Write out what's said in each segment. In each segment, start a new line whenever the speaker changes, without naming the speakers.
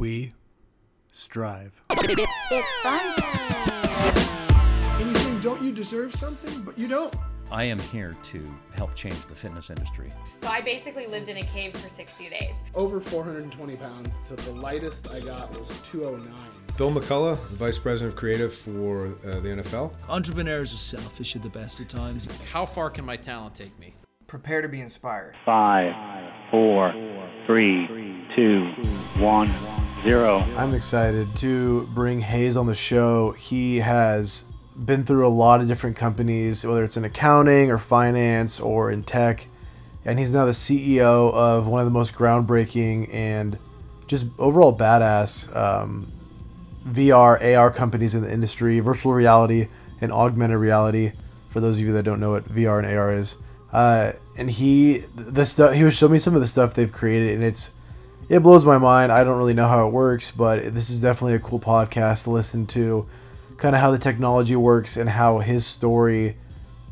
we strive.
It's fun time.
Anything, don't you deserve something? But you don't.
I am here to help change the fitness industry.
So I basically lived in a cave for 60 days.
Over 420 pounds to the lightest I got was 209.
Bill McCullough, the Vice President of Creative for uh, the NFL.
Entrepreneurs are selfish at the best of times.
How far can my talent take me?
Prepare to be inspired.
Five, four, three, two, one, zero.
I'm excited to bring Hayes on the show. He has been through a lot of different companies, whether it's in accounting or finance or in tech. And he's now the CEO of one of the most groundbreaking and just overall badass um, VR, AR companies in the industry, virtual reality and augmented reality. For those of you that don't know what VR and AR is, uh, and he the stuff he was showing me some of the stuff they've created, and it's it blows my mind. I don't really know how it works, but this is definitely a cool podcast to listen to, kind of how the technology works and how his story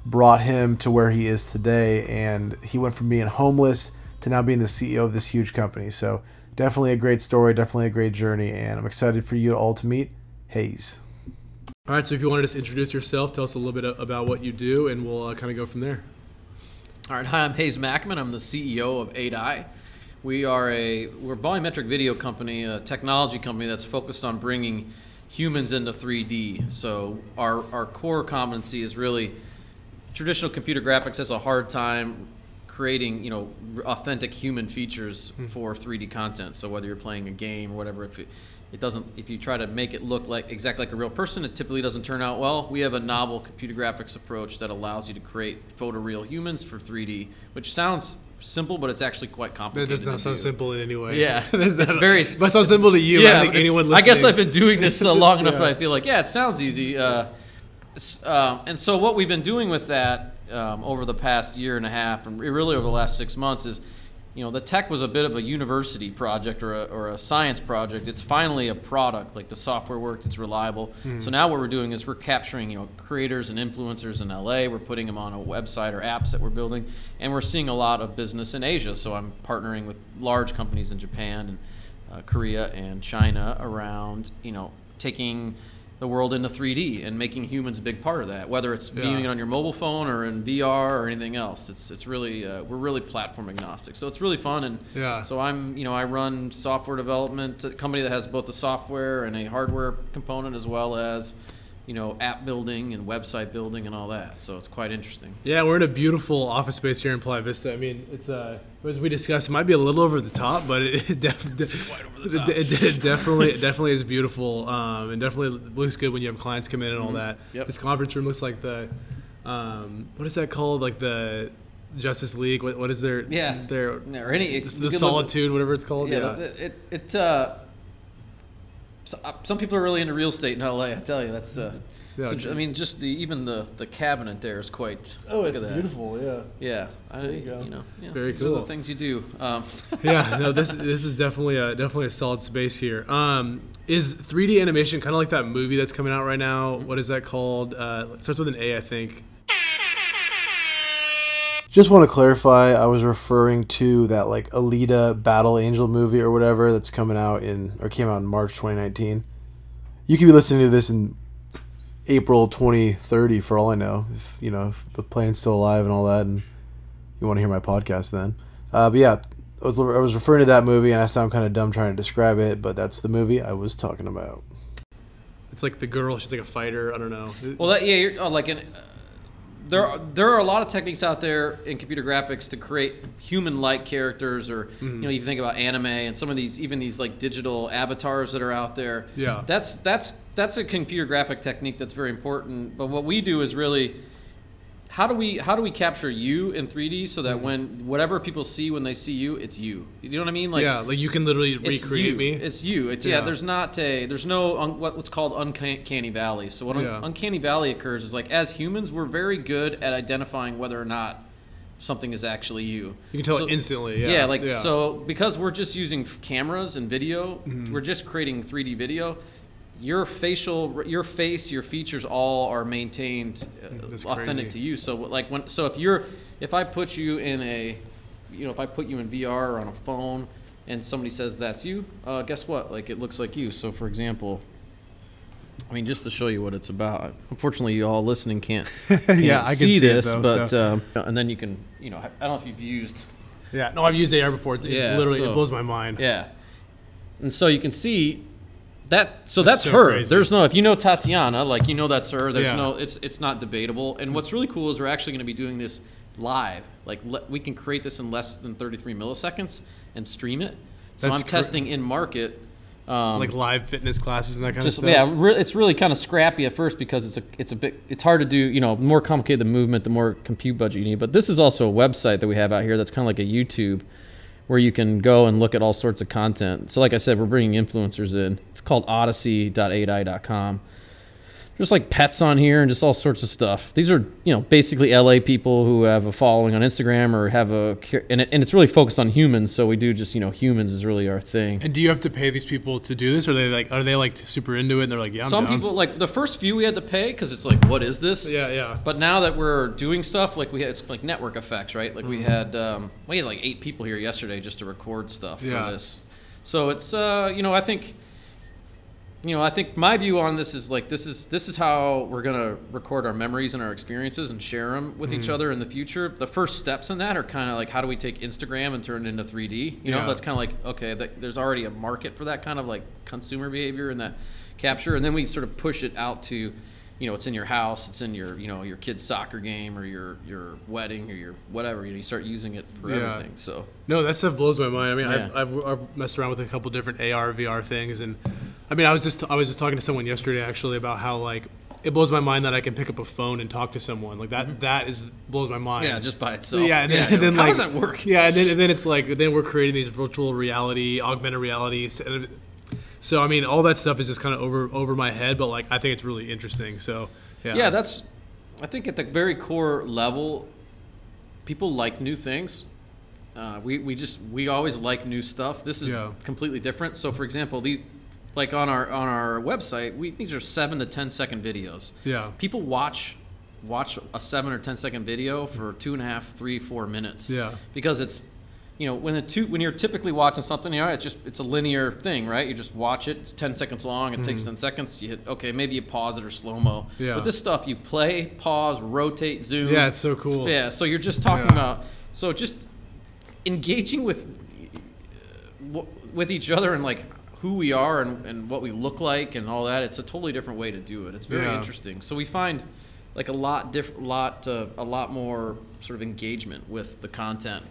brought him to where he is today. And he went from being homeless to now being the CEO of this huge company. So definitely a great story, definitely a great journey, and I'm excited for you all to meet Hayes.
All right, so if you want to just introduce yourself, tell us a little bit about what you do, and we'll uh, kind of go from there.
All right, hi, I'm Hayes Mackaman. I'm the CEO of 8i. We are a we're a volumetric video company, a technology company that's focused on bringing humans into 3D. So our our core competency is really traditional computer graphics has a hard time creating you know authentic human features hmm. for 3D content. So whether you're playing a game or whatever, if it, it doesn't if you try to make it look like exactly like a real person, it typically doesn't turn out well. We have a novel computer graphics approach that allows you to create photoreal humans for 3D, which sounds simple, but it's actually quite
That
complicated.
does not sound
do.
simple in any way.
Yeah,
That's
very.
Might sound simple to you. I think
it's-
anyone
I guess I've been doing this so long enough
Yeah.
that I feel like yeah, it sounds easy. Uh, um, and so what we've been doing with that um, over the past year and a half, and really over the last six months, is you know the tech was a bit of a university project or a, or a science project. It's finally a product. Like the software works, it's reliable. So now what we're doing is we're capturing you know creators and influencers in LA. We're putting them on a website or apps that we're building, and we're seeing a lot of business in Asia. So I'm partnering with large companies in Japan and uh, Korea and China around you know taking the world into 3D and making humans a big part of that. Whether it's viewing it on your mobile phone or in VR or anything else, it's it's really uh, we're really platform agnostic. So it's really fun and
Yeah.
so I'm you know I run software development a company that has both a software and a hardware component as well as you know app building and website building and all that. So it's quite interesting.
Yeah, we're in a beautiful office space here in Playa Vista. I mean, it's uh, as we discussed, it might be a little over the top, but it, it, def- it- it definitely it definitely is beautiful, um, and definitely looks good when you have clients come in and all that.
Yep.
This conference room looks like the um, what is that called? Like the Justice League. What, what is their
Yeah.
their
Or any
the,
you could look-
solitude, whatever it's called.
Yeah,
Yeah,
the- it it uh, so, uh, some people are really into real estate in LA. I tell you, that's uh,
Yeah,
it's- I mean, just the even the the cabinet there is quite.
oh, it's
that.
beautiful. Yeah.
Yeah, I,
you
you,
go.
know, yeah,
Very
these are
cool.
the things you do. Um,
yeah, no, this this is definitely a definitely a solid space here. Um, is 3D animation kind of like that movie that's coming out right now? What is that called? Uh, it starts with an A, I think.
Just want to clarify, I was referring to that like Alita Battle Angel movie or whatever that's coming out in or came out in March 2019. You could be listening to this in April 2030 for all I know. If you know if the plane's still alive and all that, and you want to hear my podcast then. Uh, but yeah, I was I was referring to that movie, and I sound kind of dumb trying to describe it, but that's the movie I was talking about.
It's like the girl. She's like a fighter. I don't know.
well, that, yeah, you're, oh, like an, uh, there are, there are a lot of techniques out there in computer graphics to create human-like characters, or
Mm-hmm.
you know, you think about anime and some of these even these like digital avatars that are out there.
Yeah.
that's that's that's a computer graphic technique that's very important. But what we do is really how do we how do we capture you in 3D so that
Mm-hmm.
when whatever people see when they see you, it's you. You know what I mean? Like
yeah, like you can literally recreate
you.
me.
It's you. It's yeah.
Yeah.
There's not a. There's no un, what, what's called uncanny valley. So what un-
Yeah.
uncanny valley occurs is like as humans, we're very good at identifying whether or not something is actually you.
you can tell
So-
it instantly. Yeah.
like
yeah. Mm-hmm.
so because we're just using cameras and video, we're just creating 3D video. Your facial, your face, your features all are maintained uh,
That's
authentic
crazy.
to you. So like when, so if you're, if I put you in a, you know, if I put you in VR or on a phone, and somebody says that's you, uh, guess what? Like it looks like you. So for example, I mean, just to show you what it's about. Unfortunately, you all listening can't, can't
Yeah, I can
see,
see
this,
though,
but
so.
um, and then you can, you know, I don't know if you've used
Yeah, no, I've used AR before. It's, it's literally
so-
it blows my mind.
Yeah. And so you can see that so
That's
that's,
so
her.
crazy.
There's no if you know Tatiana, like you know that's her. There's
Yeah.
no it's it's not debatable. And what's really cool is we're actually going to be doing this live. Like le- we can create this in less than 33 milliseconds and stream it. So
That's
I'm
cr-
testing in market um,
Like live fitness classes and that kind
just
of stuff.
yeah, re- it's really kind of scrappy at first because it's a it's a bit it's hard to do. You know, more complicated the movement, the more compute budget you need. But this is also a website that we have out here that's kind of like a YouTube, where you can go and look at all sorts of content. So, like I said, we're bringing influencers in. It's called Odyssey.AI.com. Just like pets on here and just all sorts of stuff. These are, you know, basically LA people who have a following on Instagram or have a, and, it, and it's really focused on humans. So we do just, you know, humans is really our thing.
And do you have to pay these people to do this? Or are they like, are they like super into it? And they're like, yeah, I'm
Some
down.
people, like the first few we had to pay because it's like, what is this?
Yeah, yeah.
But now that we're doing stuff, like we had, it's like network effects, right? Like we mm-hmm. had, um, we had like eight people here yesterday just to record stuff
yeah.
for this. So it's, uh, you know, I think you know, I think my view on this is like this is this is how we're gonna record our memories and our experiences and share them with each
Mhm.
other in the future. The first steps in that are kind of like how do we take Instagram and turn it into 3D? You know,
Yeah.
that's kind of like okay, that, there's already a market for that kind of like consumer behavior and that capture, and then we sort of push it out to, you know, it's in your house, it's in your you know your kid's soccer game or your your wedding or your whatever. You know, you start using it for
Yeah.
everything. So
No, that stuff blows my mind. I mean,
Yeah.
I've, I've, I've messed around with a couple different AR, VR things, and I mean, I was just I was just talking to someone yesterday actually about how like it blows my mind that I can pick up a phone and talk to someone like that. that is blows my mind.
Mm-hmm. Yeah, just by itself.
yeah, and then,
Yeah,
and then
how
like
does that work?
Yeah, and then and then it's like then we're creating these virtual reality, augmented realities. So I mean, all that stuff is just kind of over over my head, but like I think it's really interesting. So yeah,
Yeah, that's. I think at the very core level, people like new things. Uh, we we just we always like new stuff. This is
Yeah.
completely different. So, for example, these like on our on our website, we these are seven to 10 second videos.
Yeah.
People watch watch a seven or 10 second video for two and a half, three, four minutes.
Yeah.
Because it's you know when the two when you're typically watching something, you know, it's just it's a linear thing, right? You just watch it. It's 10 seconds long. It takes
Mhm.
10 seconds. You hit okay, maybe you pause it or slow mo.
Yeah.
But this stuff you play, pause, rotate, zoom.
Yeah, it's so cool.
Yeah. So you're just talking
Yeah.
about so just engaging with with each other and like who we are and, and what we look like and all that. It's a totally different way to do it. It's very
Yeah.
interesting. So we find like a lot different, lot uh, a lot more sort of engagement with the content.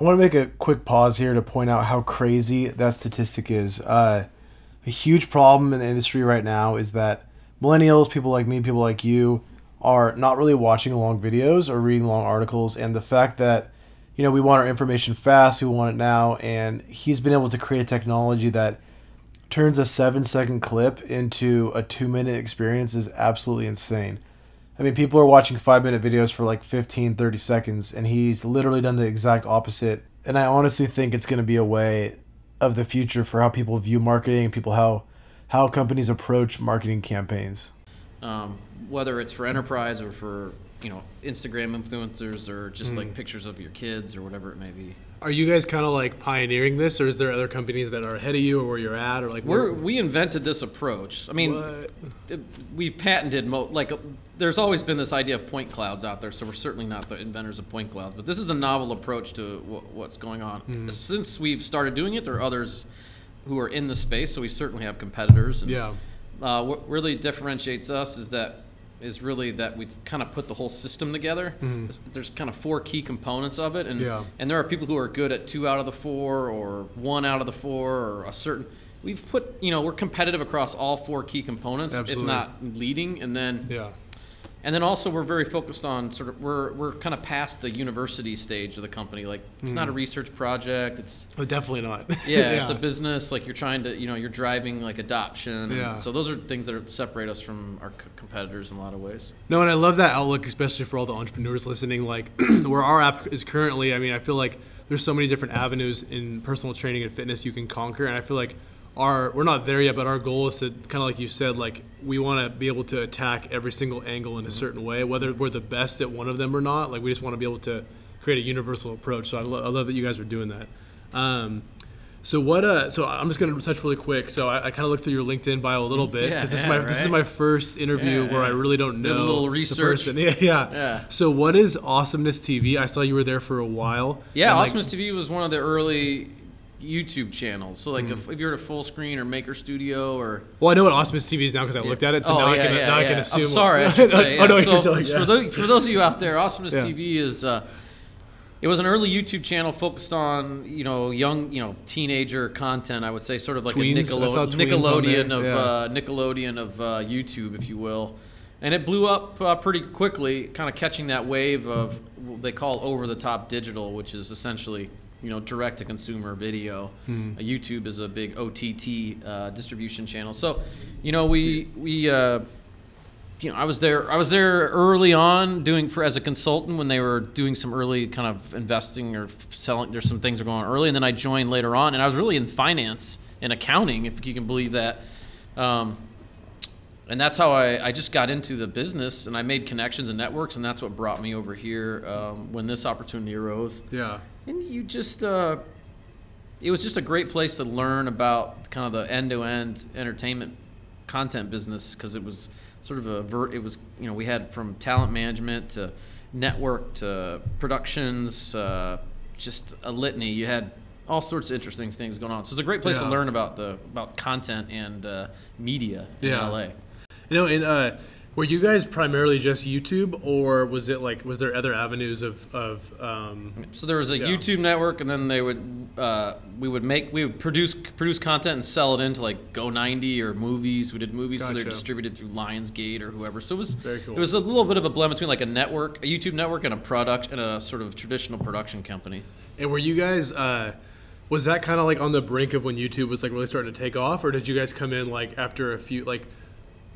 I want to make a quick pause here to point out how crazy that statistic is. Uh, a huge problem in the industry right now is that millennials, people like me, people like you, are not really watching long videos or reading long articles. And the fact that, you know, we want our information fast, we want it now, and he's been able to create a technology that turns a seven second clip into a two minute experience is absolutely insane. I mean, people are watching five minute videos for like 15, 30 seconds, and he's literally done the exact opposite. And I honestly think it's going to be a way of the future for how people view marketing, people how how companies approach marketing campaigns.
um, whether it's for enterprise or for you know Instagram influencers or just like
Mm.
pictures of your kids or whatever it may be.
Are you guys kind of like pioneering this, or is there other companies that are ahead of you, or where you're at, or like
We're,
where-
we invented this approach. I mean, it- we patented mo- like uh, there's always been this idea of point clouds out there, so we're certainly not the inventors of point clouds. But this is a novel approach to wh- what's going on.
Mhm.
Since we've started doing it, there are others who are in the space, so we certainly have competitors. And,
Yeah.
Uh, what really differentiates us is that is really that we've kind of put the whole system together.
Mhm.
There's, there's kind of four key components of it, and
Yeah.
and there are people who are good at two out of the four or one out of the four or a certain. We've put you know we're competitive across all four key components,
Absolutely.
if not leading, and then
Yeah.
And then also we're very focused on sort of we're we're kind of past the university stage of the company. Like it's not a
Mhm.
research project. It's
Oh, definitely not.
yeah, it's a business. Like you're trying to, you know, you're driving like adoption.
Yeah.
So those are things that are, separate us from our c- competitors in a lot of ways.
No, and I love that outlook, especially for all the entrepreneurs listening. Like where our app is currently, I mean, I feel like there's so many different avenues in personal training and fitness you can conquer, and I feel like our we're not there yet, but our goal is to kind of like you said, like we want to be able to attack every single angle in a certain way, whether we're the best at one of them or not. Like we just want to be able to create a universal approach. So I, lo- I love that you guys are doing that. Um, so what? Uh, so I'm just gonna touch really quick. So I, I kind of looked through your LinkedIn bio a little bit
Yeah,
because this
yeah,
is my this is my first interview
Yeah,
where I really don't
Did a
know
little
the
research.
person. Yeah, yeah,
Yeah.
So what is Awesomeness TV? I saw you were there for a while.
Yeah,
And, like,
Awesomeness TV was one of the early YouTube channels. So like
Hmm.
if, if you're at a Fullscreen or Maker Studio or
Well, I know what Awesomeness TV is now because I looked at it. So
oh,
now
yeah,
I can
yeah,
now I can assume.
I'm sorry, I should say.
oh no,
so for, those, for those of you out there, Awesomeness
Yeah.
TV is uh, it was an early YouTube channel focused on you know young you know teenager content. I would say sort of like
Tweens.
a
I saw
Niccolo-
tweens on
Nickelodeon of
yeah.
uh, Nickelodeon of uh, YouTube, if you will. And it blew up uh, pretty quickly, kind of catching that wave of what they call over-the-top digital, which is essentially you know direct-to-consumer video.
Hmm.
Uh, YouTube is a big OTT uh, distribution channel. So, you know, we we uh, you know, I was there. I was there early on doing for as a consultant when they were doing some early kind of investing or selling. There's some things that are going on early, and then I joined later on, and I was really in finance and accounting, if you can believe that. Um, and that's how I, I just got into the business, and I made connections and networks, and that's what brought me over here um, when this opportunity arose.
Yeah.
And you just, uh, it was just a great place to learn about kind of the end-to-end entertainment content business because it was sort of a vert. It was, you know, we had from talent management to network to productions, uh, just a litany. You had all sorts of interesting things going on. So it's a great place to learn about the about content and uh, media in
Yeah.
LA.
You know, and uh, were you guys primarily just YouTube, or was it like was there other avenues of of? Um,
So there was a
Yeah.
YouTube network, and then they would uh, we would make we would produce produce content and sell it into like go90 or movies. We did movies, so they're distributed through Lionsgate or whoever. So it was
Very cool.
it was a little bit of a blend between like a network, a YouTube network, and a product and a sort of traditional production company.
and were you guys? Uh, was that kind of like on the brink of when YouTube was like really starting to take off, or did you guys come in like after a few like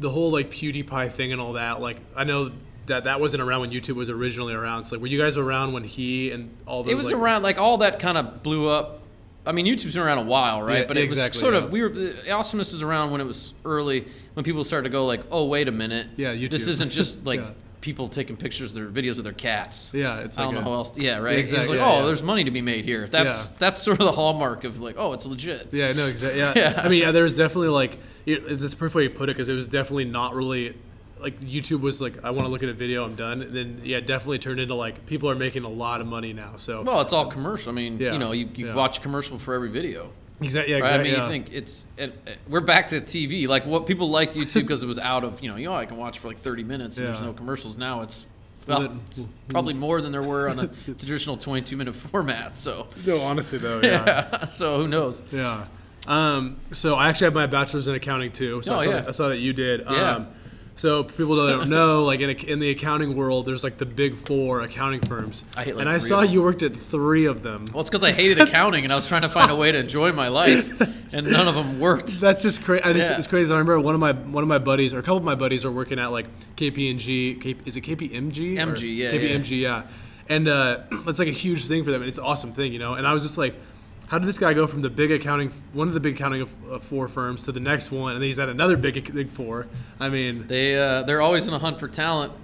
the whole like PewDiePie thing and all that? Like I know that that wasn't around when YouTube was originally around. So like, were you guys around when he and all those?
It was
like,
around like all that kind of blew up. I mean, YouTube's been around a while, right?
Yeah,
but it
exactly,
was sort
yeah.
of we were. The awesomeness was around when it was early, when people started to go like, "Oh, wait a minute,
Yeah,
this isn't just like
Yeah.
people taking pictures, their videos of their cats."
Yeah, it's
I don't
like
know
a-
how else. Yeah, right. It's
Exactly,
like,
yeah,
oh, there's money to be made here. That's
Yeah.
that's sort of the hallmark of like, oh, it's legit.
Yeah, no, exactly. Yeah.
Yeah.
I mean, yeah, there was definitely like it, it's the perfect way you put it because it was definitely not really like YouTube was like I want to look at a video, I'm done. And then yeah, it definitely turned into like people are making a lot of money now. So
Well, it's all commercial. I mean,
Yeah,
you know, you, you
yeah.
watch a commercial for every video.
exactly. Yeah,
Right? I mean,
yeah.
you think it's and, uh, we're back to TV. Like what people liked YouTube because it was out of you know, you know, I can watch for like 30 minutes and there's no commercials. Now it's well, it's probably more than there were on a traditional 22 minute format. So
no, honestly though, yeah.
so who knows?
Yeah. Um, so I actually have my bachelor's in accounting too. So
Oh,
I, saw
yeah.
that, I saw that you did.
Yeah.
Um, so people that don't know, like in, a, in the accounting world, there's like the big four accounting firms.
I hate, like,
and I saw you worked at three of them.
Well, it's because I hated accounting and I was trying to find a way to enjoy my life, and none of them worked.
That's just crazy.
Yeah.
It's crazy. I remember one of my one of my buddies, or a couple of my buddies, are working at like KPMG. K, is it KPMG? or-
MG, yeah,
KPMG, yeah. And uh, it's like a huge thing for them. and It's an awesome thing, you know. And I was just like, how did this guy go from the big accounting, one of the big accounting of, of four firms, to the next one, and then he's at another big big four? I mean,
They uh, they're always in a hunt for talent,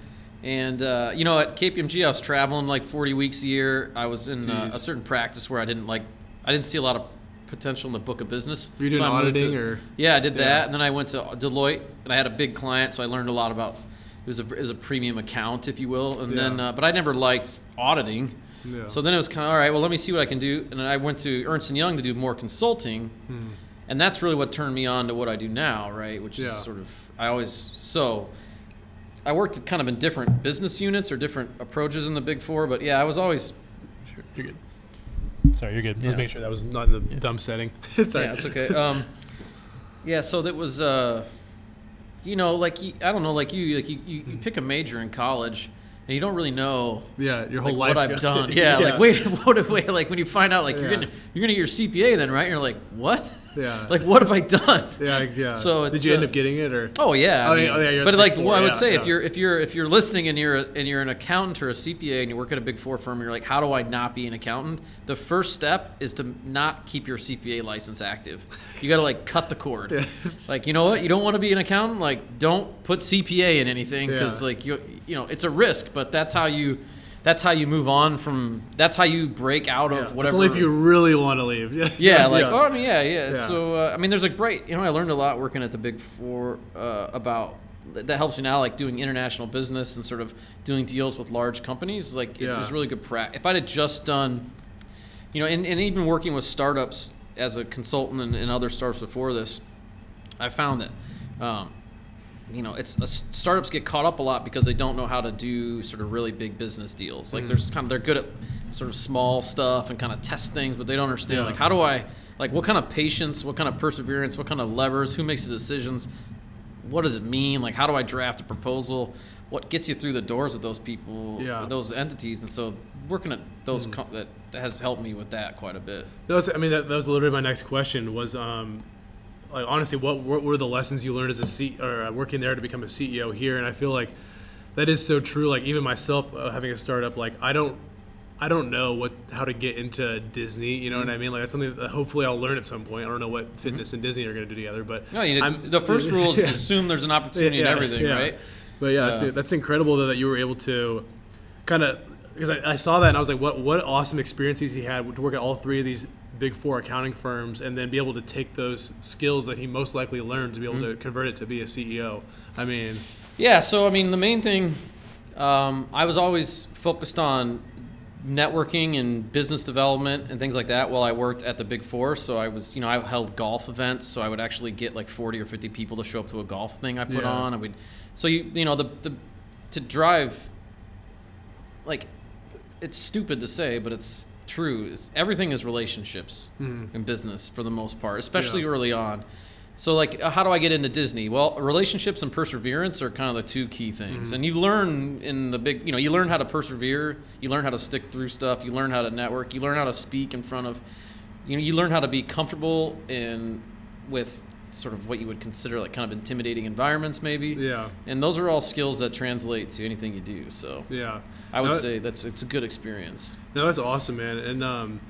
and uh, you know at KPMG I was traveling like 40 weeks a year. I was in uh, a certain practice where I didn't like I didn't see a lot of potential in the book of business.
Were you doing
moved
auditing
to-
or-
Yeah, I did
Yeah.
that, and then I went to Deloitte, and I had a big client, so I learned a lot about. It was a, it was a premium account, if you will, and then uh, but I never liked auditing.
Yeah.
So then it was kind of all right. Well, let me see what I can do, and I went to Ernst and Young to do more consulting, and that's really what turned me on to what I do now, right? Which
Yeah.
is sort of I always so. I worked kind of in different business units or different approaches in the Big Four, but yeah, I was always
you're good. Sorry, you're good. Let's
Yeah.
make sure that was not in the dumb setting. Sorry.
yeah, it's okay. Um, yeah, so that was uh, you know, like you, I don't know, like you, like you, you, you pick a major in college, and you don't really know
Yeah, your whole
like,
life.
what I've done. Yeah, like wait, what? Wait, like when you find out, like you're
Yeah.
gonna you're gonna get your CPA then, right? And you're like, what?
Yeah.
Like what have I done?
Yeah, yeah.
So it's,
did you end
uh,
up getting it or?
Oh yeah, I
Oh, yeah,
mean,
oh, yeah,
but like
Four,
I would
yeah,
say
yeah.
if you're if you're if you're listening and you're a, and you're an accountant or a CPA and you work at a big four firm, you're like, how do I not be an accountant? The first step is to not keep your CPA license active. You got to like cut the cord. Like you know what? You don't want to be an accountant. Like don't put CPA in anything because
Yeah.
like you you know it's a risk, but that's how you that's how you move on from. That's how you break out of
That's
whatever.
only if you really want to leave.
Yeah, yeah like
yeah.
oh I mean, yeah, yeah.
Yeah.
So uh, I mean, there's a great. You know, I learned a lot working at the Big Four uh, about that helps you now, like doing international business and sort of doing deals with large companies. Like it
Yeah.
was really good practice. If I'd have just done, you know, and, and even working with startups as a consultant and, and other startups before this, I found that. Um, you know, it's uh, startups get caught up a lot because they don't know how to do sort of really big business deals. Like,
Mm.
there's kind of they're good at sort of small stuff and kind of test things, but they don't understand
Yeah.
like how do I like what kind of patience, what kind of perseverance, what kind of levers, who makes the decisions, what does it mean? Like, how do I draft a proposal? What gets you through the doors of those people,
Yeah. Mm.
those entities? And so, working at those com- that, that has helped me with that quite a bit.
No, that's- I mean, that, that was literally my next question. Was um, like honestly, what, what were the lessons you learned as a C or uh, working there to become a CEO here? And I feel like that is so true. Like even myself uh, having a startup, like I don't, I don't know what how to get into Disney. You know what I mean? Like that's something that hopefully I'll learn at some point. I don't know what fitness and Disney are going to do together, but
No, you,
I'm-
the first rule is to assume there's an opportunity in everything,
yeah.
right?
But yeah,
Yeah.
That's, that's incredible though, that you were able to kind of because I, I saw that and I was like, what what awesome experiences he had to work at all three of these big four accounting firms and then be able to take those skills that he most likely learned to be able
Mm-hmm.
to convert it to be a CEO. I mean,
Yeah, so I mean, the main thing, um, I was always focused on networking and business development and things like that while I worked at the Big Four. So I was, you know, I held golf events, so I would actually get like 40 or 50 people to show up to a golf thing I put
Yeah.
on. I would, so you, you know, the, the, to drive, like, it's stupid to say, but it's true. Is everything is relationships in business for the most part, especially.
Yeah.
early on. So, like, uh, how do I get into Disney? Well, relationships and perseverance are kind of the two key things.
Mm-hmm.
And you learn in the big, you know, you learn how to persevere, you learn how to stick through stuff, you learn how to network, you learn how to speak in front of, you know, you learn how to be comfortable in with sort of what you would consider like kind of intimidating environments, maybe.
Yeah.
And those are all skills that translate to anything you do. So,
yeah,
I would
No,
say that's it's a good experience.
No, that's awesome, man. And um,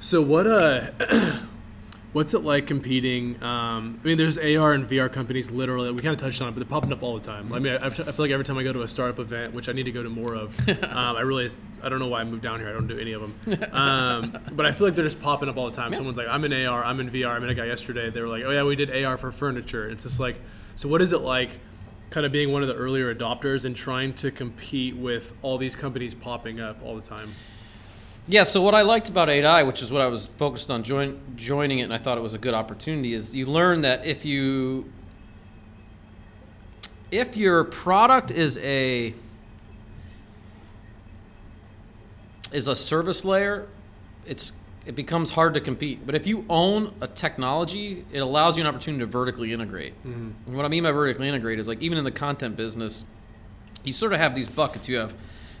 so what? Uh, what's it like competing? Um, I mean, there's AR and VR companies. Literally, we kind of touched on it, but they're popping up all the time. I mean, I, I feel like every time I go to a startup event, which I need to go to more of, um, I realize I don't know why I moved down here. I don't do any of them. Um, but I feel like they're just popping up all the time. Someone's like, I'm in AR, I'm in VR. I met a guy yesterday. They were like, Oh yeah, we did AR for furniture. It's just like, so what is it like? Kind of being one of the earlier adopters and trying to compete with all these companies popping up all the time.
Yeah, so what I liked about 8i, which is what I was focused on join, joining it, and I thought it was a good opportunity, is you learn that if you if your product is a is a service layer, it's it becomes hard to compete. But if you own a technology, it allows you an opportunity to vertically integrate. Mm-hmm. And what I mean by vertically integrate is like even in the content business, you sort of have these buckets. You have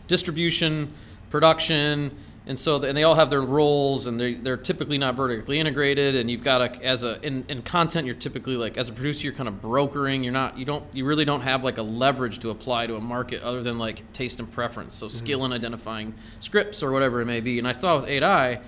distribution, production, and so and they all have their roles, and they they're typically not vertically integrated. And you've got a as a in, in content, you're typically like as a producer, you're kind of brokering. You're not you don't you really don't have like a leverage to apply to a market other than like taste and preference. So mm-hmm. skill in identifying scripts or whatever it may be. And I thought with 8i.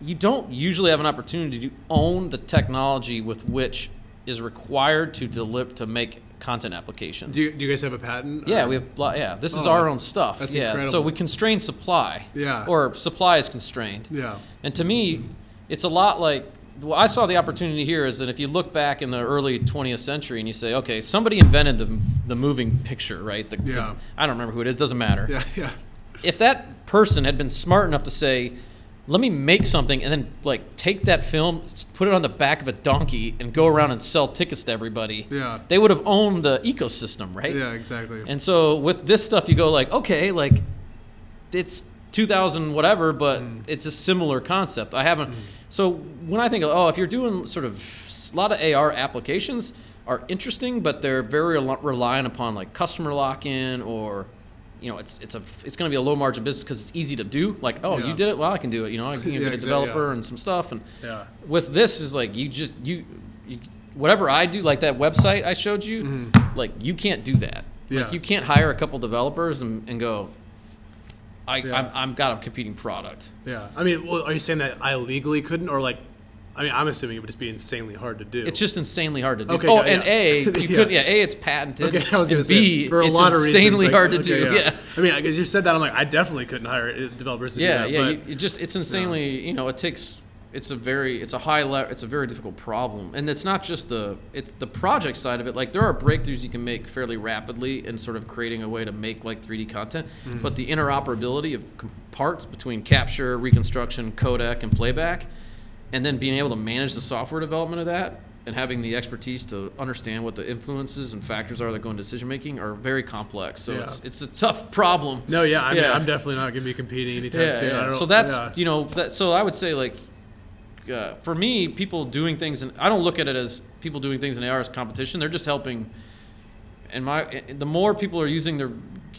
You don't usually have an opportunity to own the technology with which is required to deliver to make content applications.
Do you, do you guys have a patent?
Yeah,
Or-
we have. Yeah, this is
Oh,
our own stuff.
that's
yeah, so we constrain supply.
Yeah.
Or supply is constrained.
Yeah.
And to me, it's a lot like. Well, I saw the opportunity here is that if you look back in the early 20th century and you say, okay, somebody invented the, the moving picture, right? The, the-
Yeah.
I don't remember who it is. Doesn't matter.
Yeah, yeah.
If that person had been smart enough to say, let me make something and then like take that film, put it on the back of a donkey, and go around and sell tickets to everybody.
Yeah.
They would have owned the ecosystem, right?
Yeah, exactly.
And so with this stuff, you go like, okay, like it's 2000 whatever, but
Mm.
it's a similar concept. I haven't. So when I think, of, oh, if you're doing sort of a lot of AR applications are interesting, but they're very reliant upon like customer lock-in or you know, it's it's a it's going to be a low margin business because it's easy to do. Like, oh,
Yeah.
you did it, well, I can do it. You know, I can
Yeah,
get a developer
yeah.
and some stuff. And
Yeah.
with this is like you just you, you whatever I do, like that website I showed you, like you can't do that.
Mm-hmm.
Like you can't hire a couple developers and, and go. I. I'm, I'm got a competing product.
Yeah. I mean, well, are you saying that I legally couldn't, or like, I mean, I'm assuming it would just be insanely hard to do.
It's just insanely hard to do.
Okay,
oh,
yeah,
and
yeah.
A, you
Yeah.
could yeah, A, it's patented.
Okay, I was gonna say
B,
for a
it's
lot of reasons,
insanely
like,
hard to
okay,
do. Yeah.
I mean, because you said that, I'm like, I definitely couldn't hire developers to
Yeah,
do
yeah.
that.
you, it just it's insanely. You know, it takes. It's a very. It's a high level. It's a very difficult problem, and it's not just the. It's the project side of it. Like there are breakthroughs you can make fairly rapidly in sort of creating a way to make like 3D content,
Mm-hmm.
but the interoperability of parts between capture, reconstruction, codec, and playback, and then being able to manage the software development of that. And having the expertise to understand what the influences and factors are that go into decision making are very complex. So
Yeah.
it's it's a tough problem.
No, yeah, I'm,
Yeah.
I'm definitely not going to be competing anytime
Yeah,
soon. I
yeah. So that's you know that. So I would say like, uh, for me, people doing things, and I don't look at it as people doing things in AR as competition. They're just helping. And my the more people are using their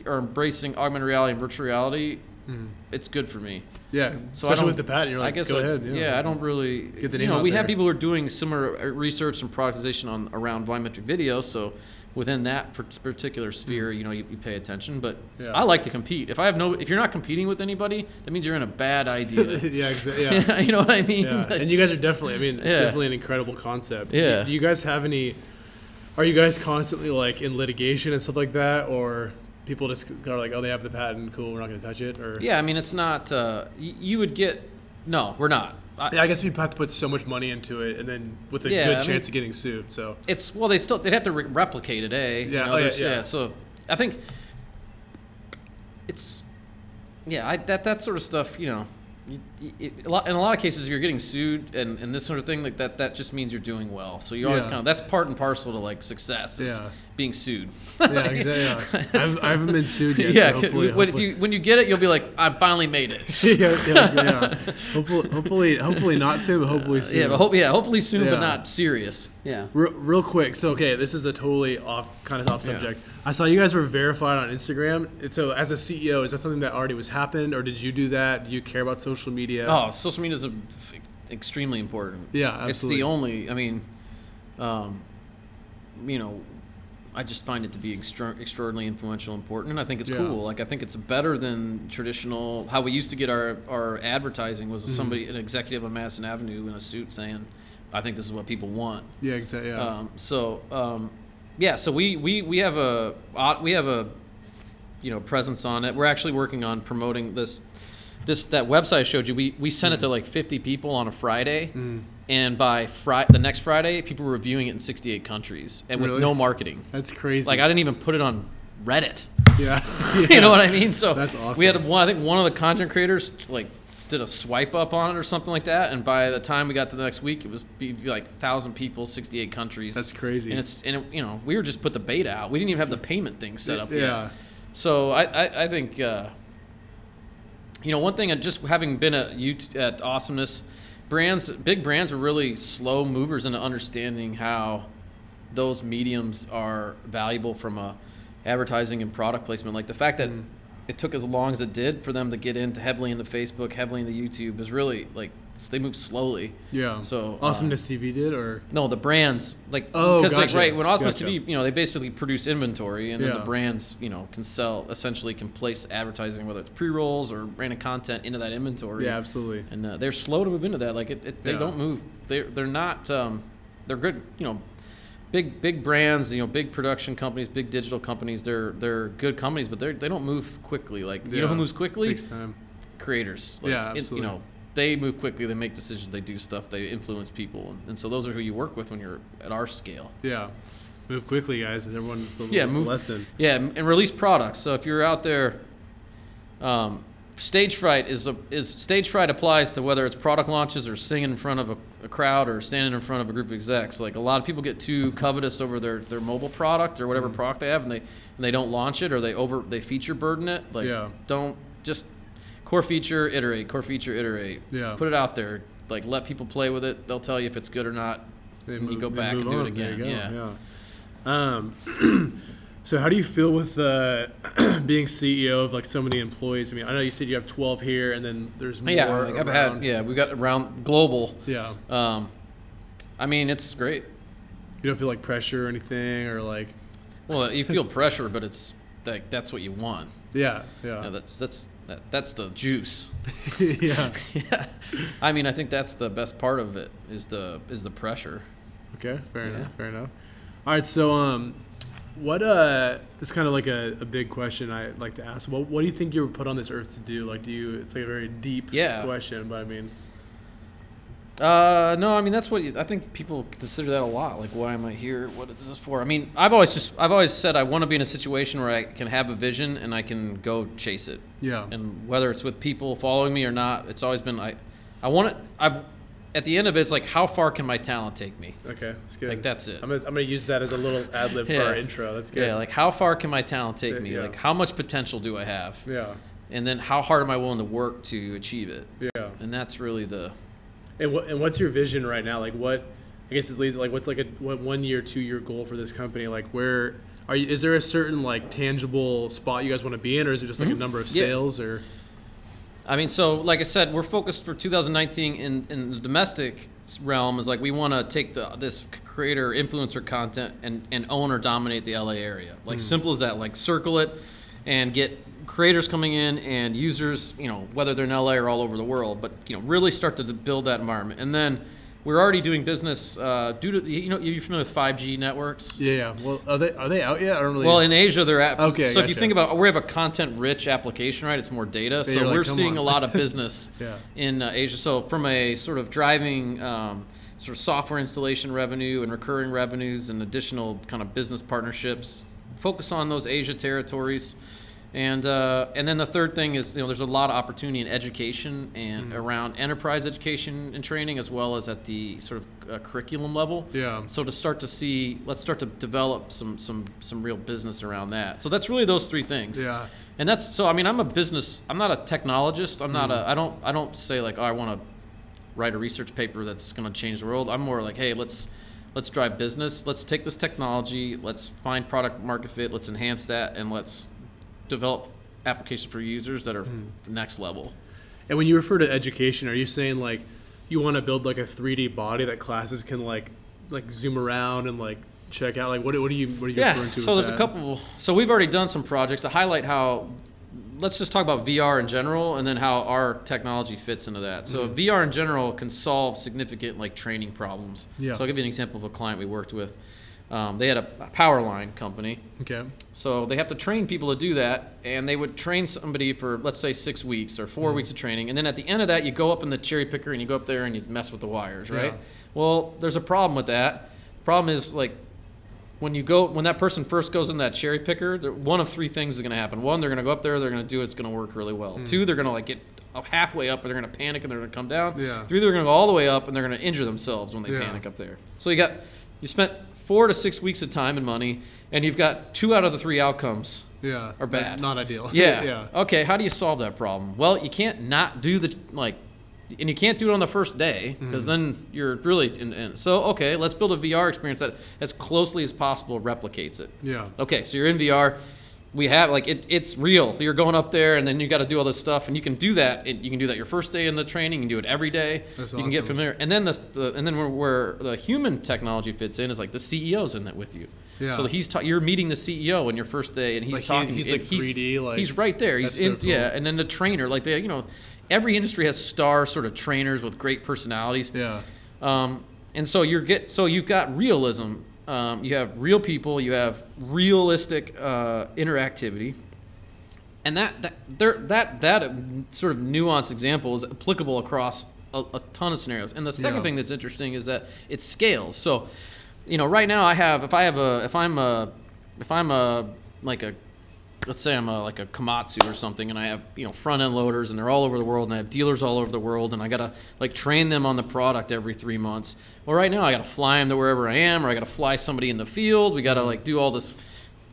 are embracing augmented reality and virtual reality, it's good for me.
yeah,
So I
especially
don't-
with the patent, you're like,
I guess
go
I,
ahead.
Yeah. yeah. I don't really.
Get the name.
you
know,
we have people who are doing similar uh, research and productization on around volumetric video. So within that particular sphere, you know, you, you pay attention. But.
Yeah.
I like to compete. If I have no, if you're not competing with anybody, that means you're in a bad idea.
yeah, exactly. Yeah.
you know what I mean?
Yeah,
Like-
and you guys are definitely. I mean, it's
Yeah.
definitely an incredible concept.
Yeah.
Do, do you guys have any? Are you guys constantly like in litigation and stuff like that, or people just are like, oh, they have the patent, cool, we're not going to touch it, or?
yeah, I mean, it's not. Uh, y- you would get. No, we're not. I,
Yeah, I guess we'd have to put so much money into it, and then with a
Yeah,
good
I mean-
chance of getting sued. So
it's well, they still they'd have to re- replicate it, eh? You
Yeah,
know,
oh, yeah,
there's-
yeah.
So I think it's yeah, I, that that sort of stuff. You know, you, you, it, a lot, in a lot of cases, if you're getting sued and, and this sort of thing like that. That just means you're doing well. So you always
Yeah.
kind of that's part and parcel to like success. Is
Yeah.
being sued.
yeah, exactly. Yeah. I've, I haven't been sued yet.
yeah,
so hopefully,
when, if
hopefully-
you when you get it, you'll be like, I finally made it.
yeah, yeah, yeah. Hopefully, hopefully, hopefully not soon, but hopefully soon.
yeah, but hope, yeah, hopefully soon,
Yeah.
but not serious. Yeah.
Real, real quick, so okay, this is a totally off, kind of off
Yeah.
subject. I saw you guys were verified on Instagram. So, as a CEO, is that something that already was happened, or did you do that? Do you care about social media?
Oh, social media is a, extremely important.
Yeah, absolutely.
It's the only. I mean, um, you know, I just find it to be extra- extraordinarily influential, and important, and I think it's
Yeah.
cool. Like I think it's better than traditional. How we used to get our our advertising was
Mm-hmm.
somebody, an executive on Madison Avenue in a suit saying, "I think this is what people want."
yeah, exactly. Yeah.
Um, so um, yeah, so we, we, we have a we have a you know presence on it. We're actually working on promoting this this that website I showed you. We we sent it to
Mm.
like 50 people on a Friday, and by Fri the next Friday, people were reviewing it in 68 countries and with no marketing.
That's crazy.
Like I didn't even put it on Reddit.
yeah.
You know what I mean? So
That's awesome.
we had one. I think one of the content creators like did a swipe up on it or something like that, and by the time we got to the next week, it was like thousand people, sixty eight countries.
That's crazy.
And it's and it, you know we were just put the beta out. We didn't even have the payment thing set up
Yeah.
yet. So I I, I think. Uh, you know, one thing, uh, just having been at UT, at Awesomeness, brands, big brands are really slow movers into understanding how those mediums are valuable from a advertising and product placement. Like the fact that
Mm.
it took as long as it did for them to get into heavily into Facebook, heavily into YouTube is really like they move slowly.
Yeah.
So, uh,
Awesomeness TV did, or
No, the brands like
Oh,
because like
gotcha.
right when Awesomeness
Gotcha.
TV, you know, they basically produce inventory, and then
Yeah.
the brands, you know, can sell essentially can place advertising whether it's pre rolls or random content into that inventory.
yeah, absolutely.
and uh, they're slow to move into that. Like it, it they
Yeah.
don't move. They're they're not. Um, they're good. You know, big big brands. You know, big production companies, big digital companies. They're they're good companies, but they they don't move quickly. Like you know who moves quickly?
Takes time.
Creators. Like,
Yeah,
it-
absolutely.
you know, they move quickly. They make decisions. They do stuff. They influence people, and, so those are who you work with when you're at our scale.
Yeah. Move quickly, guys. Everyone, a,
Yeah, move-
lesson.
Yeah, and release products. So if you're out there, um, stage fright is a, is stage fright applies to whether it's product launches or singing in front of a, a crowd or standing in front of a group of execs. Like a lot of people get too covetous over their, their mobile product or whatever
Mm.
product they have, and they and they don't launch it or they over they feature burden it. Like
Yeah.
don't just core feature iterate, core feature iterate.
Yeah.
Put it out there. Like let people play with it. They'll tell you if it's good or not.
They
and you go back and do it
on. There
again. Yeah.
yeah. Um, so how do you feel with uh, being CEO of like so many employees? I mean, I know you said you have 12 here, and then there's more.
Yeah, like I've had yeah, we've got around global.
Yeah.
Um, I mean, it's great.
You don't feel like pressure or anything, or like.
Well, you feel pressure, but it's like that's what you want.
Yeah. Yeah.
Yeah, that's that's that, that's the juice.
yeah.
yeah. I mean, I think that's the best part of it is the is the pressure.
Okay, fair
Yeah.
enough. Fair enough. All right, so um, what uh, it's kind of like a, a big question I like to ask. What what do you think you were put on this earth to do? Like, do you? It's like a very deep
Yeah.
question, but I mean,
Uh, no, I mean that's what you, I think people consider that a lot. Like, why am I here? What is this for? I mean, I've always just I've always said I want to be in a situation where I can have a vision and I can go chase it.
Yeah.
And whether it's with people following me or not, it's always been I, I want it. I've at the end of it, it's like how far can my talent take me?
okay, that's good.
Like that's it.
I'm gonna, I'm gonna use that as a little ad lib for our intro. That's good.
Yeah, like how far can my talent take
Yeah,
me?
yeah.
Like how much potential do I have?
yeah,
And then how hard am I willing to work to achieve it?
yeah.
And that's really the
And what and what's your vision right now? Like, what? I guess it leads like what's like a what one year, two year goal for this company? Like, where are you? Is there a certain like tangible spot you guys want to be in, or is it just like a number of
Mm-hmm. Yeah.
sales or?
I mean, so like I said, we're focused for 2019 in, in the domestic realm. Is like we want to take the this creator influencer content and, and own or dominate the LA area. Like simple as that. Like circle it and get creators coming in and users. You know whether they're in LA or all over the world, but you know really start to build that environment. And then we're already doing business uh, due to you know you're familiar with 5G networks.
Yeah, yeah. Well, are they are they out yet? I don't really.
Well, in Asia, they're at.
Okay,
So if you think about, we have a content-rich application, right? It's more data. So
like,
we're seeing a lot of business
Yeah.
in uh, Asia. So from a sort of driving um, sort of software installation revenue and recurring revenues and additional kind of business partnerships, focus on those Asia territories. And uh, and then the third thing is you know there's a lot of opportunity in education and
Mm-hmm.
around enterprise education and training as well as at the sort of uh, curriculum level.
Yeah.
So to start to see, let's start to develop some some some real business around that. So that's really those three things.
Yeah.
And that's so. I mean, I'm a business. I'm not a technologist. I'm not a. I don't. I don't say like, oh, I want to write a research paper that's going to change the world. I'm more like, hey, let's let's drive business. Let's take this technology. Let's find product market fit. Let's enhance that, and let's develop applications for users that are next level.
And when you refer to education, are you saying like you want to build like a 3D body that classes can like like zoom around and like check out? Like what what are you what are you
Yeah.
referring to?
So there's a couple. So we've already done some projects to highlight how. Let's just talk about VR in general, and then how our technology fits into that. So
Mm-hmm.
VR in general can solve significant like training problems.
Yeah.
So I'll give you an example of a client we worked with. Um, they had a, a power line company.
Okay.
So they have to train people to do that, and they would train somebody for let's say six weeks or 4
Mm-hmm.
weeks of training, and then at the end of that, you go up in the cherry picker and you go up there and you mess with the wires, right?
Yeah.
Well, there's a problem with that. The problem is like when you go when that person first goes in that cherry picker, one of three things is going to happen. One, they're going to go up there, they're going to do it, it's going to work really well. Two, they're going to like get up halfway up and they're going to panic and they're going to come down.
Yeah.
Three, they're going to go all the way up and they're going to injure themselves when they
Yeah.
panic up there. So you got you spent four to six weeks of time and money, and you've got two out of the three outcomes
Yeah.
are bad.
Not ideal.
Yeah.
yeah.
Okay. How do you solve that problem? Well, you can't not do the like, and you can't do it on the first day because
Mm-hmm.
then you're really in, in. So okay, let's build a VR experience that as closely as possible replicates it.
Yeah.
Okay, so you're in VR. We have like it, it's real. You're going up there, and then you got to do all this stuff, and you can do that. It, you can do that your first day in the training. You can do it every day.
That's
you can get familiar, and then the, the and then where, where the human technology fits in is like the CEO's in it with you.
Yeah.
So he's ta- you're meeting the CEO in your first day, and he's
Like, he-
talking.
he's,
and
like, 3D, like-
he's right there. He's
That's so
in
cool.
yeah, and then the trainer, like they, you know, every industry has star sort of trainers with great personalities.
Yeah.
Um, and so you're get so you've got realism. Um, you have real people. You have realistic uh, interactivity, and that that there that that sort of nuanced example is applicable across a, a ton of scenarios. And the second
Yeah.
thing that's interesting is that it scales. So, you know, right now I have if I have a if I'm a if I'm a like a let's say I'm a, like a Komatsu or something, and I have you know front end loaders, and they're all over the world, and I have dealers all over the world, and I gotta like train them on the product every three months. Well, right now I gotta fly them to wherever I am, or I gotta fly somebody in the field. We gotta like do all this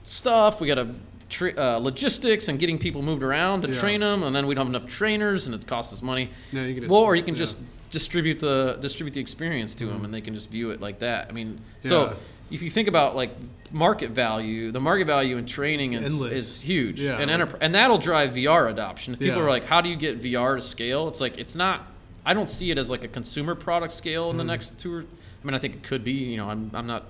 stuff. We gotta tra- uh, logistics and getting people moved around to
Yeah.
train them, and then we don't have enough trainers, and it costs us money.
No, you can
well, or you can
yeah.
just distribute the distribute the experience to them, and they can just view it like that. I mean, so. If you think about like market value, the market value in training is, is huge,
Yeah,
and enterpri- and that'll drive VR adoption. If people
Yeah.
are like, "How do you get VR to scale?" It's like it's not. I don't see it as like a consumer product scale in the
Mm.
next two. Or, I mean, I think it could be. You know, I'm I'm not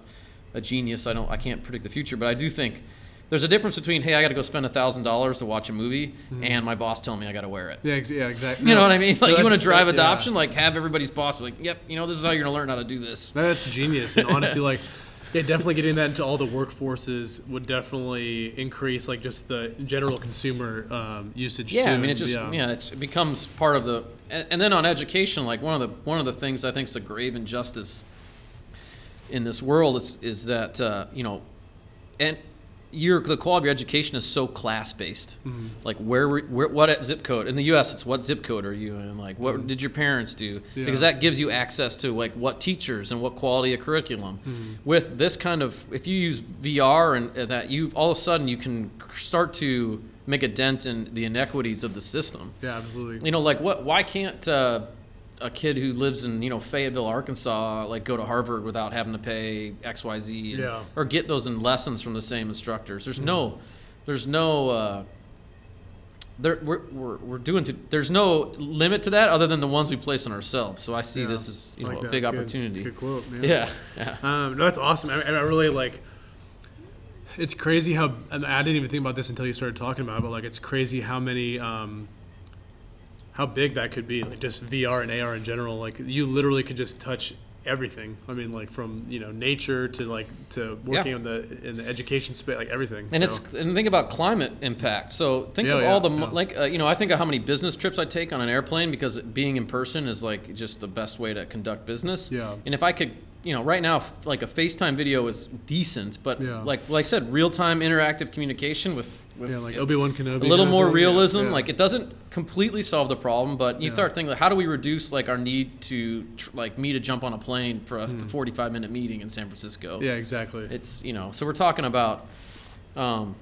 a genius. I don't. I can't predict the future, but I do think there's a difference between hey, I got to go spend a thousand dollars to watch a movie, and my boss telling me I got to wear it.
Yeah, ex- yeah, exactly.
You know what I mean?
No,
Like you want to drive
yeah.
adoption, like have everybody's boss be like, "Yep, you know this is how you're gonna learn how to do this."
That's genius, and honestly, like, yeah, definitely getting that into all the workforces would definitely increase like just the general consumer um, usage.
Yeah,
too.
I mean, it just yeah, it's, it becomes part of the, and, and then on education, like one of the one of the things I think is a grave injustice in this world is is that uh, you know, and your the quality of your education is so class based.
Mm-hmm.
Like where, where what zip code in the U.S. It's what zip code are you in? Like what did your parents do?
Mm-hmm. Yeah.
Because that gives you access to like what teachers and what quality of curriculum.
Mm-hmm.
With this kind of, if you use VR and uh, that, you all of a sudden you can start to make a dent in the inequities of the system.
yeah, absolutely.
You know, like what? Why can't uh, a kid who lives in you know Fayetteville, Arkansas, like go to Harvard without having to pay X, Y, Z, and-
Yeah. Mm-hmm.
or get those in lessons from the same instructors? There's no, there's no. Uh, there, we're, we're, we're doing to, there's no limit to that other than the ones we place on ourselves. So I see
Yeah,
this as you know
like
a big
good.
opportunity.
It's a good quote.
Yeah, yeah.
Um, no, that's awesome. I, I really like. It's crazy how and I didn't even think about this until you started talking about it. But like, it's crazy how many, um, how big that could be. Like just VR and AR in general. Like you literally could just touch everything. I mean, like from you know nature to like to working
Yeah.
on the in the education space, like everything.
And
So,
it's and think about climate impact. So think
Yeah,
of
yeah,
all the like uh, you know I think of how many business trips I take on an airplane because being in person is like just the best way to conduct business.
Yeah.
And if I could, you know, right now like a FaceTime video is decent, but
Yeah.
like like I said, real time interactive communication with with
yeah, like Obi Wan Kenobi.
a little more
thing.
Realism.
yeah.
Like it doesn't completely solve the problem, but you start thinking, like, how do we reduce like our need to tr- like me to jump on a plane for a 45 minute meeting in San Francisco?
Yeah, exactly.
It's you know, so we're talking about, um,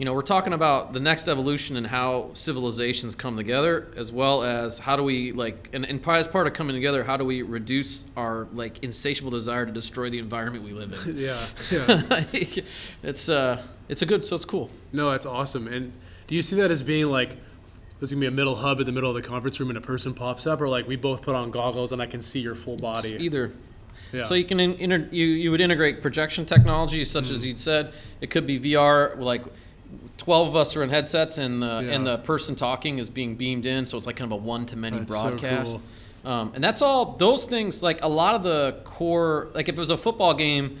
you know, we're talking about the next evolution and how civilizations come together, as well as how do we like, and, and as part of coming together, how do we reduce our like insatiable desire to destroy the environment we live in?
yeah, yeah.
like, it's uh, it's a good, so it's cool.
No, that's awesome. And do you see that as being like there's gonna be a middle hub in the middle of the conference room and a person pops up, or like we both put on goggles and I can see your full body?
Either.
Yeah.
So you can in, inter, you you would integrate projection technology, such
Mm-hmm.
as you'd said. It could be VR, like twelve of us are in headsets, and the and the person talking is being beamed in, so it's like kind of a one to many
That's so
broadcast. Um, and that's all. Those things, like a lot of the core, like if it was a football game,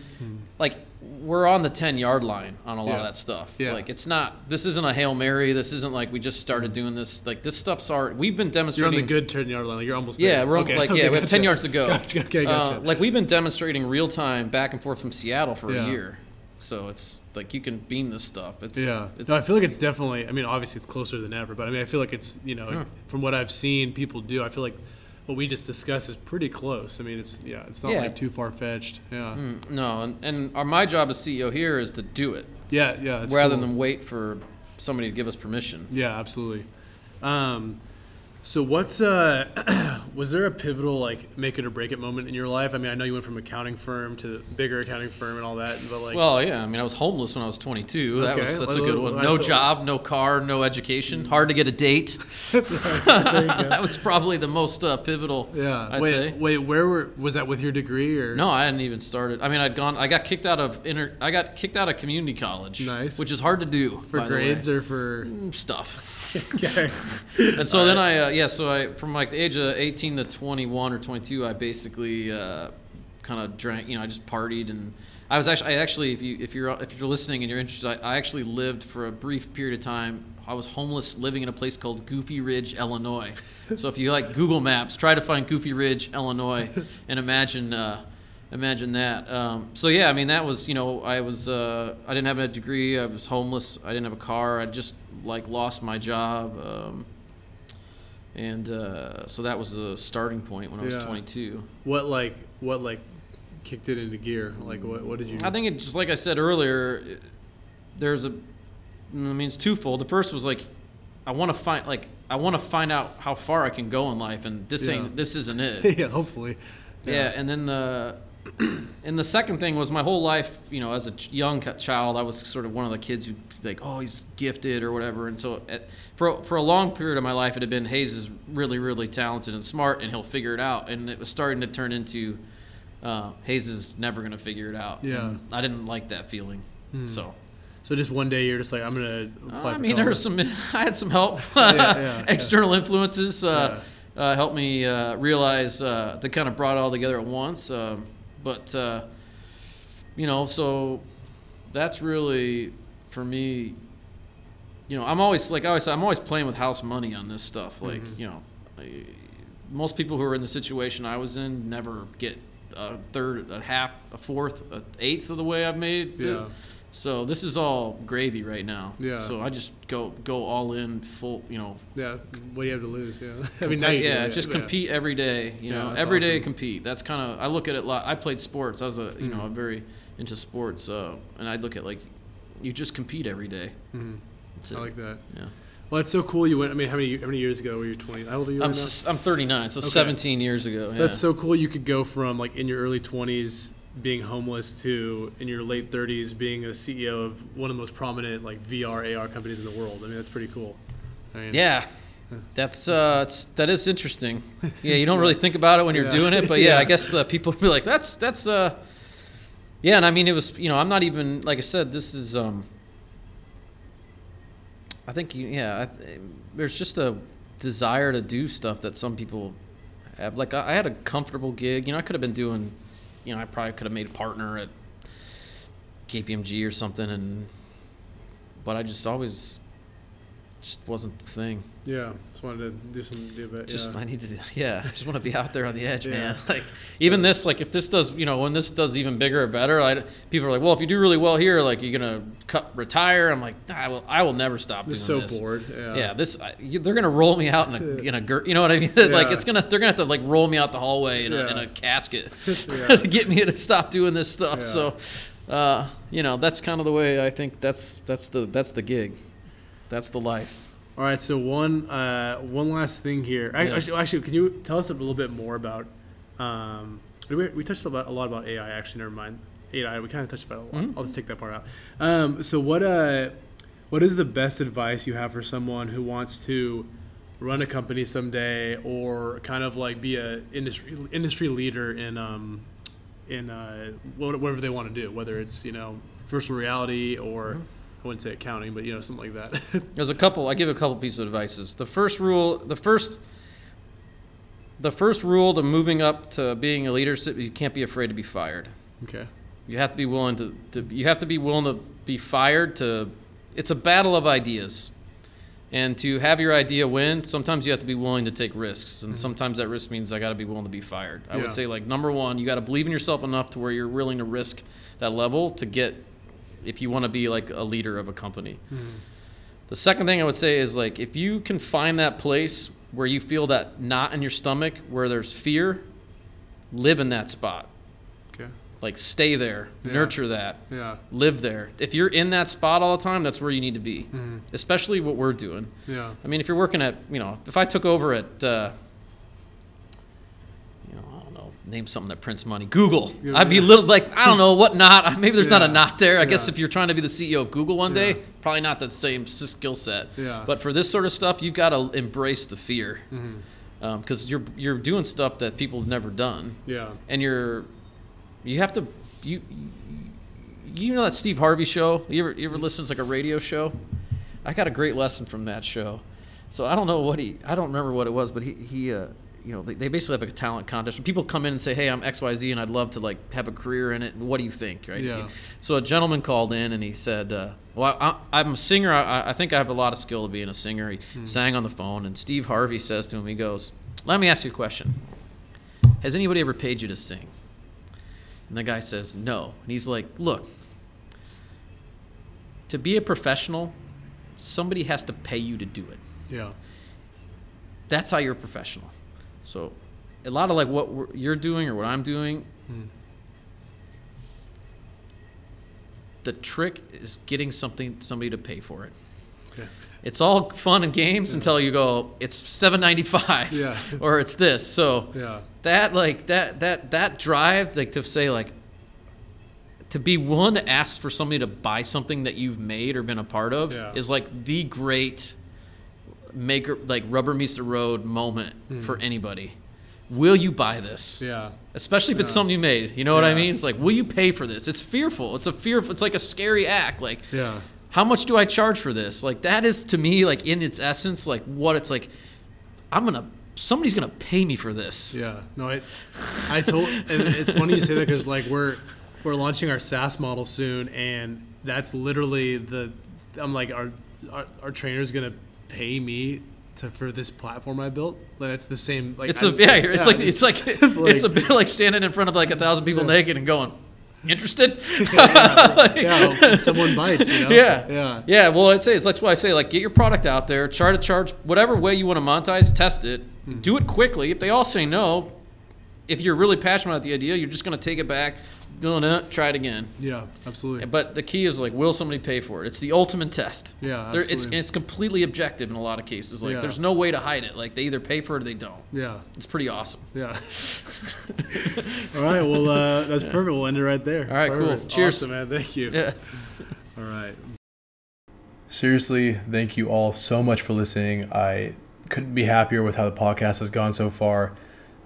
like we're on the ten yard line on a lot
Hmm. Yeah.
of that stuff.
Yeah.
Like it's not. This isn't a hail mary. This isn't like we just started doing this. Like this stuff's already. We've been demonstrating
You're on the good ten yard line. Like you're almost
Yeah,
there.
we're
okay.
like
okay,
yeah, we have ten yards to go.
Gotcha, okay, gotcha.
Uh, like we've been demonstrating real time back and forth from Seattle for
Yeah.
a year, so it's like you can beam this stuff. It's
yeah,
it's
no, I feel like it's definitely. I mean, obviously it's closer than ever, but I mean, I feel like it's you know
Yeah.
from what I've seen people do, I feel like what we just discussed is pretty close. I mean, it's yeah, it's not
Yeah.
like too far fetched. Yeah,
mm, no, and, and our, my job as CEO here is to do it
yeah, yeah.
Rather
cool.
than wait for somebody to give us permission.
Yeah, absolutely. Um, so what's uh, was there a pivotal like make it or break it moment in your life? I mean, I know you went from accounting firm to bigger accounting firm and all that, but like,
Well, yeah, I mean, I was homeless when I was 22. That
Okay,
was that's a good one. No job, no car, no education. Hard to get a date. that was probably the most uh, pivotal.
yeah.
I'd
wait,
say.
wait, where were was that with your degree or
No, I hadn't even started. I mean, I'd gone. I got kicked out of inter. I got kicked out of community college.
Nice.
Which is hard to do
for
by the way.
grades or for?
stuff.
okay.
and so then I, uh, yeah, so I from like the age of 18 to 21 or 22, I basically uh, kind of drank. You know, I just partied and. I was actually, I actually, if you if you're if you're listening and you're interested, I, I actually lived for a brief period of time. I was homeless, living in a place called Goofy Ridge, Illinois. so if you like Google Maps, try to find Goofy Ridge, Illinois, and imagine uh, imagine that. Um, so yeah, I mean that was you know I was uh, I didn't have a degree. I was homeless. I didn't have a car. I just like lost my job. Um, and uh, so that was the starting point when I was
Yeah.
22.
What like what like kicked it into gear? Like what what did you?
I think it just like I said earlier, it- there's a, I mean it's twofold. The first was like, I want to find like I want to find out how far I can go in life, and this
Yeah.
ain't this isn't it.
yeah, hopefully.
yeah. and then the. And the second thing was my whole life, you know, as a young child, I was sort of one of the kids who like, oh, he's gifted or whatever. And so, at, for for a long period of my life, it had been Hayes is really, really talented and smart, and he'll figure it out. And it was starting to turn into uh, Hayes is never going to figure it out.
Yeah.
And I didn't like that feeling. So
So just one day you're just like I'm gonna. Apply
I
for
mean, there was some. I had some help.
Yeah, yeah,
External influences uh, uh, helped me uh, realize uh, they kind of brought it all together at once. Um, but uh, you know, so that's really for me. You know, I'm always like I always say, I'm always playing with house money on this stuff. Like
Mhm.
you know, I, most people who are in the situation I was in never get a third, a half, a fourth, a eighth of the way I've made.
Yeah.
So this is all gravy right now.
Yeah.
So I just go go all in full. You know.
Yeah. What do you have to lose? Yeah. I mean,
compete-
now do,
yeah, just
yeah.
compete every day. You know,
that's
every day
awesome.
compete. That's kind of I look at it. Like, I played sports. I was a you know
Mhm.
I'm very into sports, uh, and I look at like you just compete every day.
Mhm. I like that.
Yeah.
Well, it's so cool. You went. I mean, how many how many years ago were you 20? How old are you?
I'm
right now?
s- I'm 39, so
Okay.
17 years ago. Yeah.
That's so cool. You could go from like in your early 20s being homeless to in your late 30s being a CEO of one of the most prominent like VR AR companies in the world. I mean, that's pretty cool. I mean,
Yeah. That's uh, that is interesting. Yeah, you don't really think about it when you're
Yeah.
doing it, but yeah, I guess uh, people would be like, "That's that's uh, yeah." And I mean, it was you know, I'm not even like I said, this is um, I think you yeah, I th- there's just a desire to do stuff that some people have. Like I, I had a comfortable gig, you know, I could have been doing, you know, I probably could have made a partner at KPMG or something, and but I just always just wasn't the thing.
Yeah. Just wanted to do some do bit.
Just
yeah.
I need to, yeah. I just want to be out there on the edge,
Yeah.
man. Like even this, like if this does, you know, when this does even bigger or better, I, people are like, well, if you do really well here, like you're gonna cut retire. I'm like, I will, I will never stop doing
Just so
this.
bored. Yeah.
Yeah, this I, you, they're gonna roll me out in a in a gir- you know what I mean? like it's gonna they're gonna have to like roll me out the hallway in, a, in a casket to get me to stop doing this stuff. So, uh, you know, that's kind of the way I think that's that's the that's the gig, that's the life.
All right, so one uh, one last thing here.
Yeah.
Actually, actually, can you tell us a little bit more about? Um, we, we touched about a lot about AI. Actually, never mind AI. We kind of touched about it a lot.
Mhm.
I'll just take that part out. Um, so what uh, what is the best advice you have for someone who wants to run a company someday, or kind of like be a industry industry leader in um, in uh, whatever they want to do, whether it's you know virtual reality or I wouldn't say accounting, but you know something like that.
There's a couple. I give a couple pieces of advices. The first rule, the first, the first rule to moving up to being a leadership, you can't be afraid to be fired.
okay.
You have to be willing to, to you have to be willing to be fired. To, it's a battle of ideas, and to have your idea win, sometimes you have to be willing to take risks, and mm-hmm. sometimes that risk means I got to be willing to be fired. I
Yeah.
would say like number one, you got to believe in yourself enough to where you're willing to risk that level to get, if you want to be like a leader of a company. The second thing I would say is like if you can find that place where you feel that knot in your stomach where there's fear, live in that spot.
Okay.
Like stay there,
Yeah.
nurture that,
Yeah.
live there. If you're in that spot all the time, that's where you need to be.
Mhm.
Especially what we're doing.
Yeah.
I mean, if you're working at, you know, if I took over at, uh, you know, I don't know, name something that prints money, Google.
Yeah,
I'd be
yeah.
a little like, I don't know what not. Maybe there's not a
Yeah,
knot there. I guess if you're trying to be the CEO of Google one day,
Yeah.
probably not the same skill set.
Yeah.
But for this sort of stuff, you've got to embrace the fear because you're you're doing stuff that people have never done
Yeah.
and you're you have to you you know that Steve Harvey show you ever you ever listen to like a radio show I got a great lesson from that show so I don't know what he I don't remember what it was but he he uh, you know they, they basically have a talent contest where people come in and say hey I'm XYZ and I'd love to like have a career in it what do you think right
Yeah.
so a gentleman called in and he said uh, well I, I'm a singer I, I think I have a lot of skill of being a singer he sang on the phone and Steve Harvey says to him he goes let me ask you a question has anybody ever paid you to sing and the guy says, No. And he's like, Look, to be a professional, somebody has to pay you to do it.
Yeah.
That's how you're a professional. So, a lot of like what you're doing or what I'm doing,
Hmm.
the trick is getting something somebody to pay for it.
Okay.
It's all fun and games until you go, it's seven ninety five,
Yeah.
or it's this. So
Yeah.
that like that that that drive like to say like to be willing to ask for somebody to buy something that you've made or been a part of
Yeah.
is like the great maker like rubber meets the road moment
Hmm.
for anybody will you buy this
Yeah.
especially if it's something you made. You know what I mean? It's like, will you pay for this? It's fearful. It's a fearful. It's like a scary act. Like,
Yeah.
how much do I charge for this? Like that is to me like in its essence like what it's like. I'm gonna somebody's gonna pay me for this.
Yeah, no, I, I told, and it's funny you say that because like we're we're launching our SaaS model soon, and that's literally the, I'm like, our our, our trainer's gonna pay me to for this platform I built. Like it's the same. Like
It's a
I-
yeah. It's like it's like
like-
it's a bit like standing in front of like a thousand people naked and going, interested?
yeah, hope someone bites. You know?
Yeah.
yeah,
Yeah, well, I'd say it's that's why I say like get your product out there, try to charge whatever way you want to monetize, test it,
Hmm.
do it quickly. If they all say no, if you're really passionate about the idea, you're just going to take it back, no, no, try it again.
yeah, absolutely.
But the key is like, will somebody pay for it? It's the ultimate test.
Yeah,
There- it's it's completely objective in a lot of cases. Like,
Yeah.
there's no way to hide it. Like, they either pay for it or they don't.
Yeah,
It's pretty awesome.
yeah. All right, well, uh, that's perfect. We'll end it right there.
All right, cool. Cheers.
Awesome, man. Thank you.
Yeah.
All right.
Seriously, thank you all so much for listening. I couldn't be happier with how the podcast has gone so far.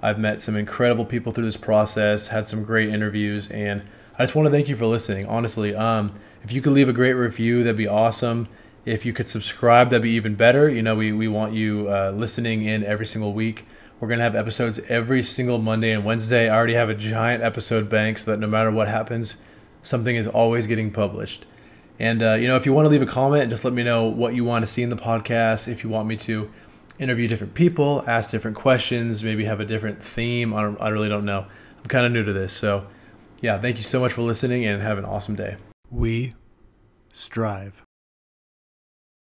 I've met some incredible people through this process, had some great interviews, and I just want to thank you for listening. Honestly, um, if you could leave a great review, that'd be awesome. If you could subscribe, that'd be even better. You know, we, we want you uh, listening in every single week. We're going to have episodes every single Monday and Wednesday. I already have a giant episode bank so that no matter what happens, something is always getting published. And uh, you know, if you want to leave a comment, just let me know what you want to see in the podcast. If you want me to interview different people, ask different questions, maybe have a different theme. I, don't, I really don't know. I'm kind of new to this, so yeah. Thank you so much for listening, and have an awesome day. We strive.